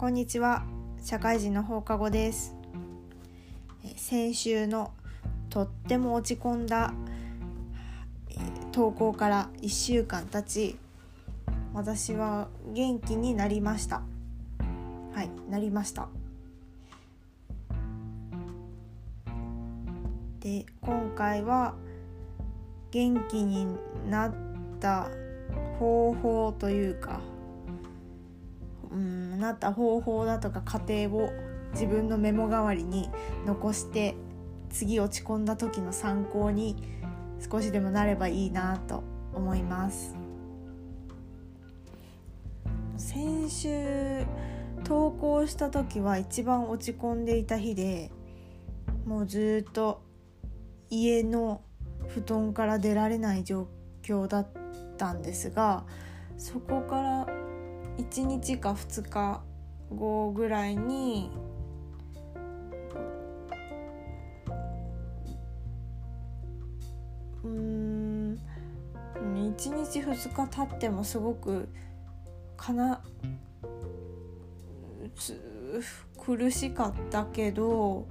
こんにちは。社会人の放課後です。先週のとっても落ち込んだ投稿から1週間経ち私は元気になりました。はいなりました。で今回は元気になった方法というかうんなった方法だとか過程を自分のメモ代わりに残して次落ち込んだ時の参考に少しでもなればいいなと思います。先週投稿した時は一番落ち込んでいた日でもうずっと家の布団から出られない状況だったんですがそこから1日か2日後ぐらいにうん1日2日経ってもすごくかな苦しかったけど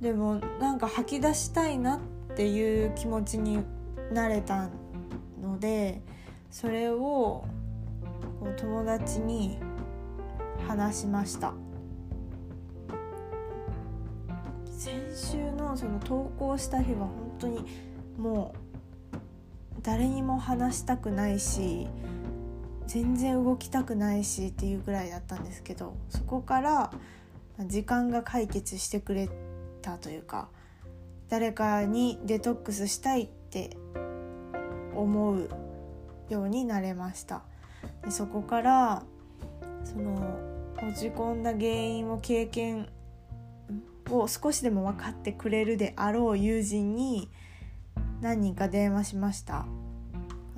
でもなんか吐き出したいなっていう気持ちになれたのでそれを友達に話しました。先週のその投稿した日は本当にもう誰にも話したくないし全然動きたくないしっていうぐらいだったんですけどそこから時間が解決してくれたというか誰かにデトックスしたいって思うようになれました。でそこからその落ち込んだ原因を経験を少しでも分かってくれるであろう友人に何人か電話しました。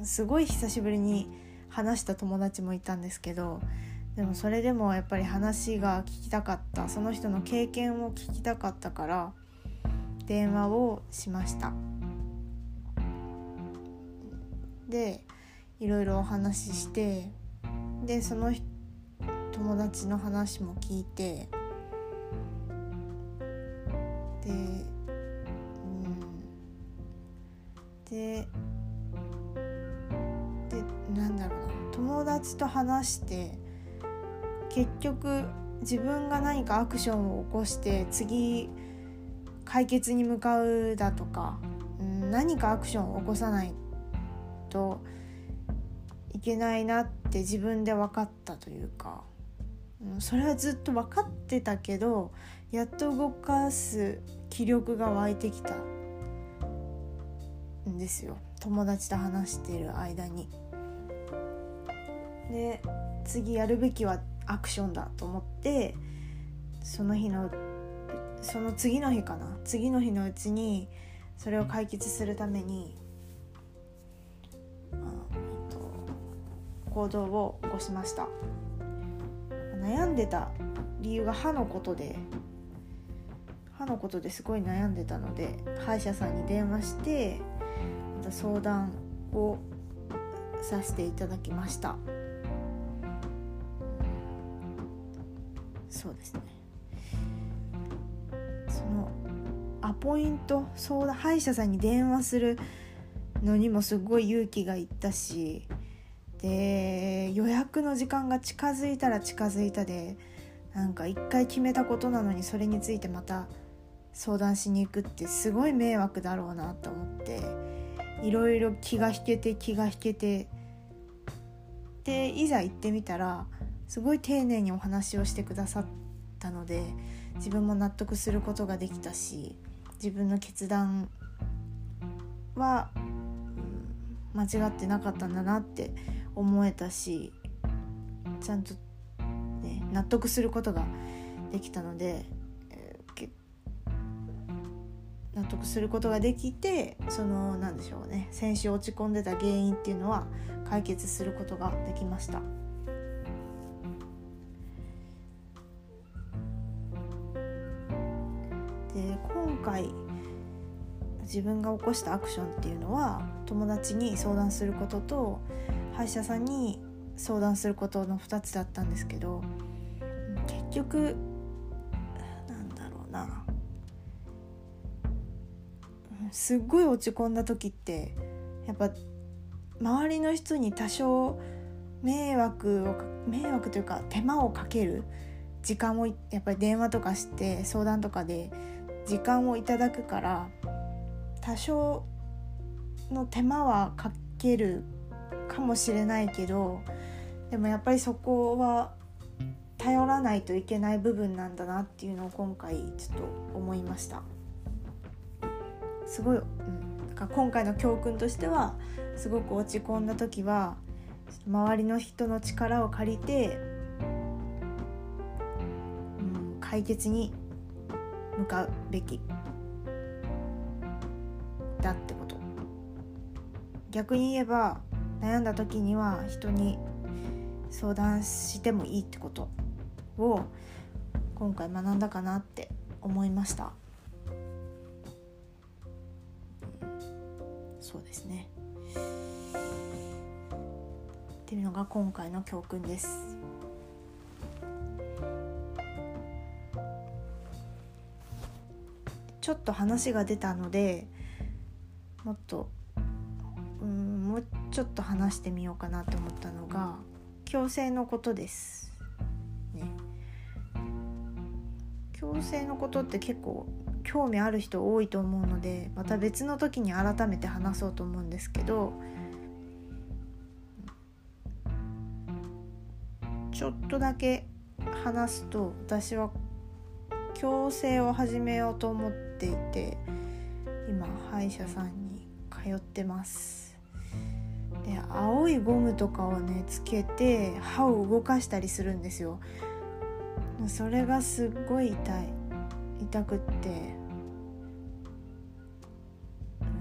すごい久しぶりに話した友達もいたんですけどでもそれでもやっぱり話が聞きたかった。その人の経験を聞きたかったから電話をしました。でいろいろお話ししてでその友達の話も聞いてでうんででなんだろうな友達と話して結局自分が何かアクションを起こして次解決に向かうだとか、うん、何かアクションを起こさないといけないなって自分で分かったというか、うん、それはずっと分かってたけどやっと動かす気力が湧いてきたんですよ友達と話してる間に。で次やるべきはアクションだと思ってその日のその次の日かな次の日のうちにそれを解決するために行動を起こしました。悩んでた理由が歯のことで歯のことですごい悩んでたので歯医者さんに電話して相談をさせていただきました。そうですね。そのアポイント相談歯医者さんに電話するのにもすごい勇気がいったしで予約の時間が近づいたら近づいたでなんか一回決めたことなのにそれについてまた相談しに行くってすごい迷惑だろうなと思っていろいろ気が引けて気が引けてでいざ行ってみたらすごい丁寧にお話をしてくださったので自分も納得することができたし自分の決断は、間違ってなかったんだなって思えたしちゃんと、ね、納得することができたので、えー、納得することができてそのなんでしょうね先週落ち込んでた原因っていうのは解決することができました。で今回自分が起こしたアクションっていうのは友達に相談することと歯医者さんに相談することの2つだったんですけど結局なんだろうな。すっごい落ち込んだ時ってやっぱ周りの人に多少迷惑を迷惑というか手間をかける時間をやっぱり電話とかして相談とかで時間をいただくから多少の手間はかけるかもしれないけどでもやっぱりそこは頼らないといけない部分なんだなっていうのを今回ちょっと思いました。すごい、うん、か今回の教訓としてはすごく落ち込んだ時は周りの人の力を借りて、うん、解決に向かうべきだってこと。逆に言えば悩んだ時には人に相談してもいいってことを今回学んだかなって思いました。そうですね。っていうのが今回の教訓です。ちょっと話が出たのでもっとちょっと話してみようかなと思ったのが矯正のことです。ね、矯正のことって結構興味ある人多いと思うのでまた別の時に改めて話そうと思うんですけどちょっとだけ話すと私は矯正を始めようと思っていて今歯医者さんに通ってます。で青いゴムとかをねつけて歯を動かしたりするんですよ。それがすっごい痛い。痛くって。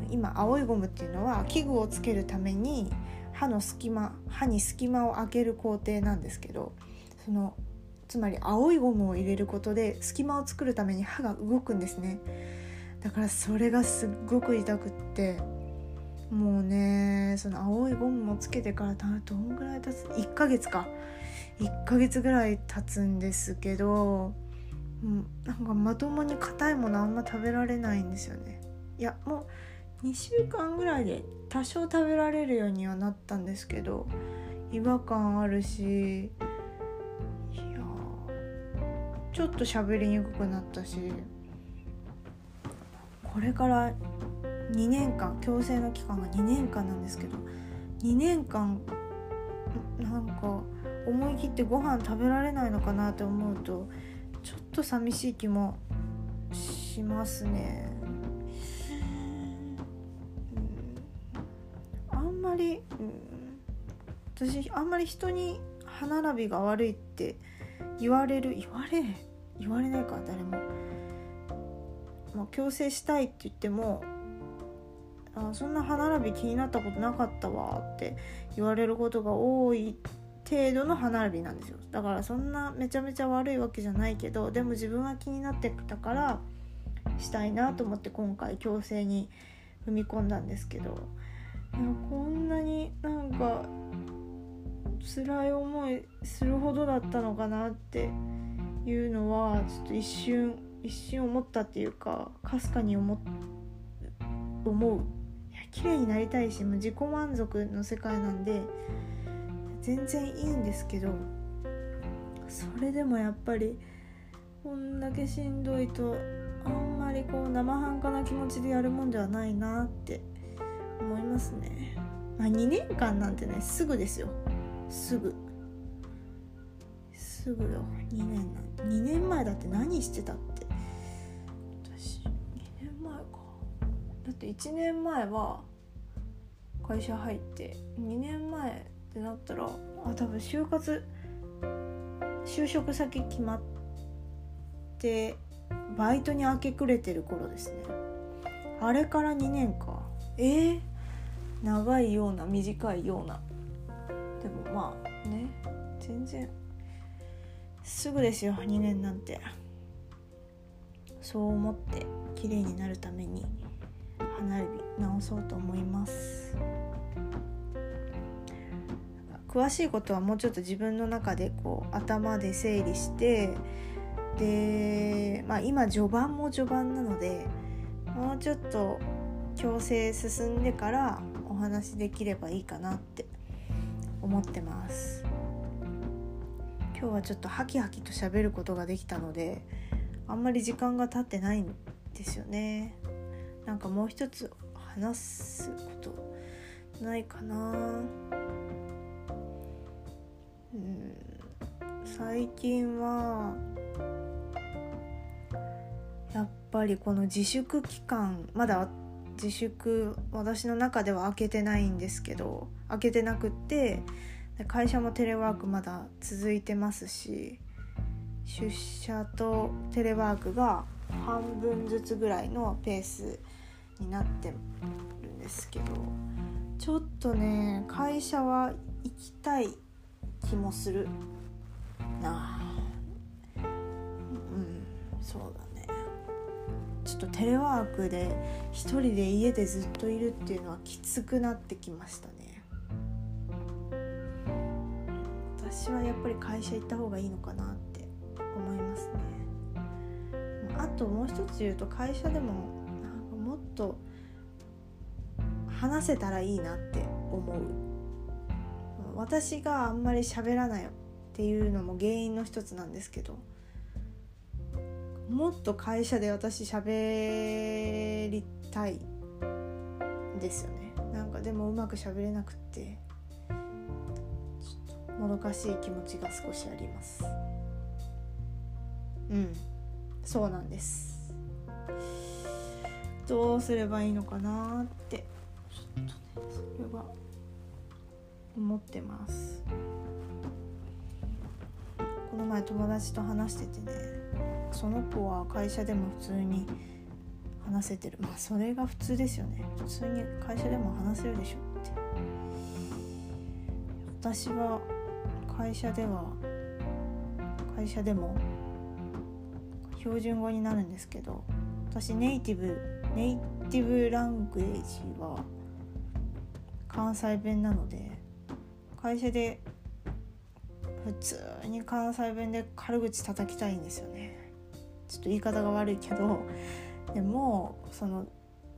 今青いゴムっていうのは器具をつけるために歯の隙間歯に隙間を開ける工程なんですけどそのつまり青いゴムを入れることで隙間を作るために歯が動くんですね。だからそれがすっごく痛くって。もうねその青いゴムもつけてからどんぐらい経つ？1ヶ月か。1ヶ月ぐらい経つんですけどなんかまともに硬いものあんま食べられないんですよね。いやもう2週間ぐらいで多少食べられるようにはなったんですけど違和感あるしいやちょっと喋りにくくなったしこれから2年間矯正の期間が2年間なんですけど2年間なんか思い切ってご飯食べられないのかなって思うとちょっと寂しい気もしますね。あんまり、私あんまり人に歯並びが悪いって言われる言われ言われないか誰も、まあ、矯正したいって言ってもあそんな歯並び気になったことなかったわって言われることが多い程度の歯並びなんですよ。だからそんなめちゃめちゃ悪いわけじゃないけどでも自分は気になってたからしたいなと思って今回矯正に踏み込んだんですけどこんなになんか辛い思いするほどだったのかなっていうのはちょっと一瞬一瞬思ったっていうかかすかに思思う綺麗になりたいしもう自己満足の世界なんで全然いいんですけどそれでもやっぱりこんだけしんどいとあんまりこう生半可な気持ちでやるもんではないなって思いますね。まあ、2年間なんてねすぐですよ。すぐ。すぐよ。2年なんて2年前だって何してたっだって1年前は会社入って2年前ってなったらあ多分就活就職先決まってバイトに明け暮れてる頃ですね。あれから2年か。えー、長いような短いような。でもまあね全然すぐですよ2年なんて。そう思って綺麗になるために。花指直そうと思います詳しいことはもうちょっと自分の中でこう頭で整理してで、まあ、今序盤も序盤なのでもうちょっと矯正進んでからお話できればいいかなって思ってます。今日はちょっとハキハキと喋ることができたのであんまり時間が経ってないんですよね。なんかもう一つ話すことないかな。うん。最近はやっぱりこの自粛期間まだ自粛私の中では開けてないんですけど開けてなくって会社もテレワークまだ続いてますし出社とテレワークが半分ずつぐらいのペースになってるんですけどちょっとね会社は行きたい気もするな。うんそうだね。ちょっとテレワークで一人で家でずっといるっていうのはきつくなってきましたね。私はやっぱり会社行った方がいいのかなともう一つ言うと会社でもなんかもっと話せたらいいなって思う。私があんまり喋らないっていうのも原因の一つなんですけどもっと会社で私喋りたいですよね。なんかでもうまく喋れなくってもどかしい気持ちが少しあります。うん。そうなんです。どうすればいいのかなって。ちょっとねそれは思ってます。この前友達と話しててねその子は会社でも普通に話せてる。まあそれが普通ですよね。普通に会社でも話せるでしょって。私は会社では会社でも標準語になるんですけど私ネイティブネイティブラングエージは関西弁なので会社で普通に関西弁で軽口叩きたいんですよね。ちょっと言い方が悪いけどでもその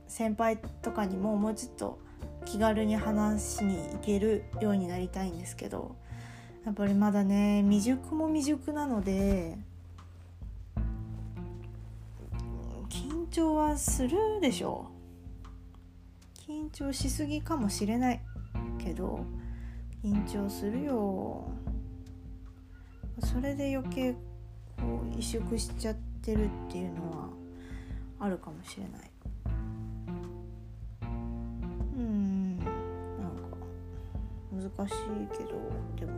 先輩とかにももうちょっと気軽に話しに行けるようになりたいんですけどやっぱりまだね未熟も未熟なので張はするでしょ。う緊張しすぎかもしれないけど緊張するよ。それで余計こう萎縮しちゃってるっていうのはあるかもしれない。うんなんか難しいけどでも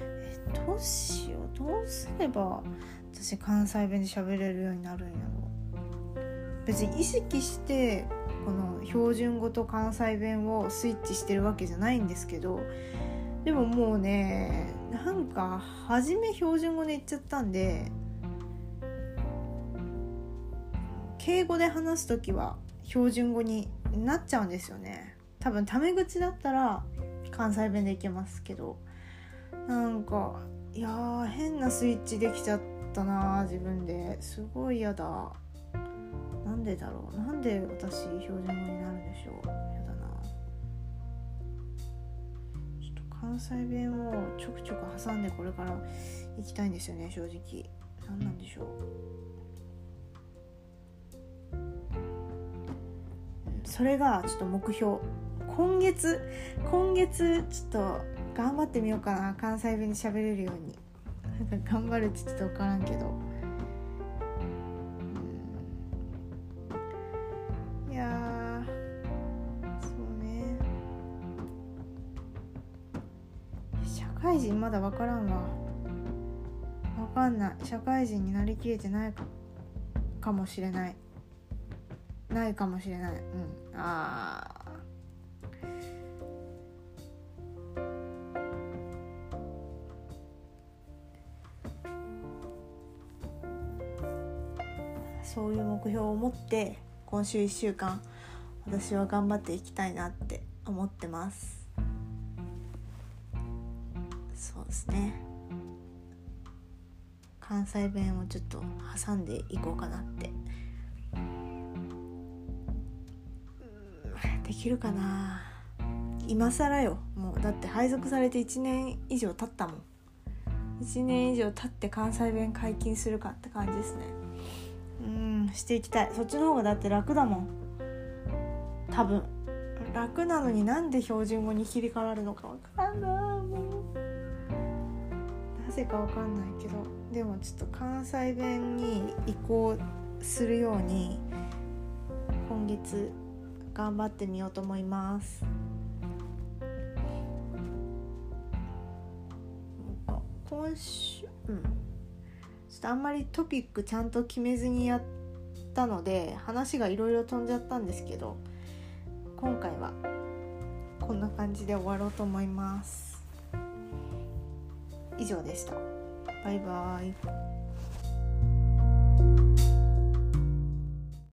えどうしよう。どうすれば私関西弁で喋れるようになるんやろ別に意識してこの標準語と関西弁をスイッチしてるわけじゃないんですけどでももうねなんか初め標準語で言っちゃったんで敬語で話す時は標準語になっちゃうんですよね。多分タメ口だったら関西弁でいけますけど。なんかいや変なスイッチできちゃったな自分で。すごい嫌だ。なんでだろう？なんで私標準語になるんでしょう？やだな。ちょっと関西弁をちょくちょく挟んでこれから行きたいんですよね正直。何なんでしょう？それがちょっと目標。今月今月ちょっと頑張ってみようかな。関西弁で喋れるように。なんか頑張るってちょっと分からんけど。かんない。社会人になりきれてないかかもしれない。ないかもしれない。うん。ああそういう目標を持って今週1週間私は頑張っていきたいなって思ってます。そうですね。関西弁をちょっと挟んでいこうかなって。できるかな。今更よ。もうだって配属されて1年以上経ったもん。1年以上経って関西弁解禁するかって感じですね。うんしていきたい。そっちの方がだって楽だもん。多分。楽なのになんで標準語に切り替わるのかわかんないもう。なぜかわかんないけど。でもちょっと関西弁に移行するように今月頑張ってみようと思います。今週うん。ちょっとあんまりトピックちゃんと決めずにやったので話がいろいろ飛んじゃったんですけど今回はこんな感じで終わろうと思います。以上でした。バイバイ。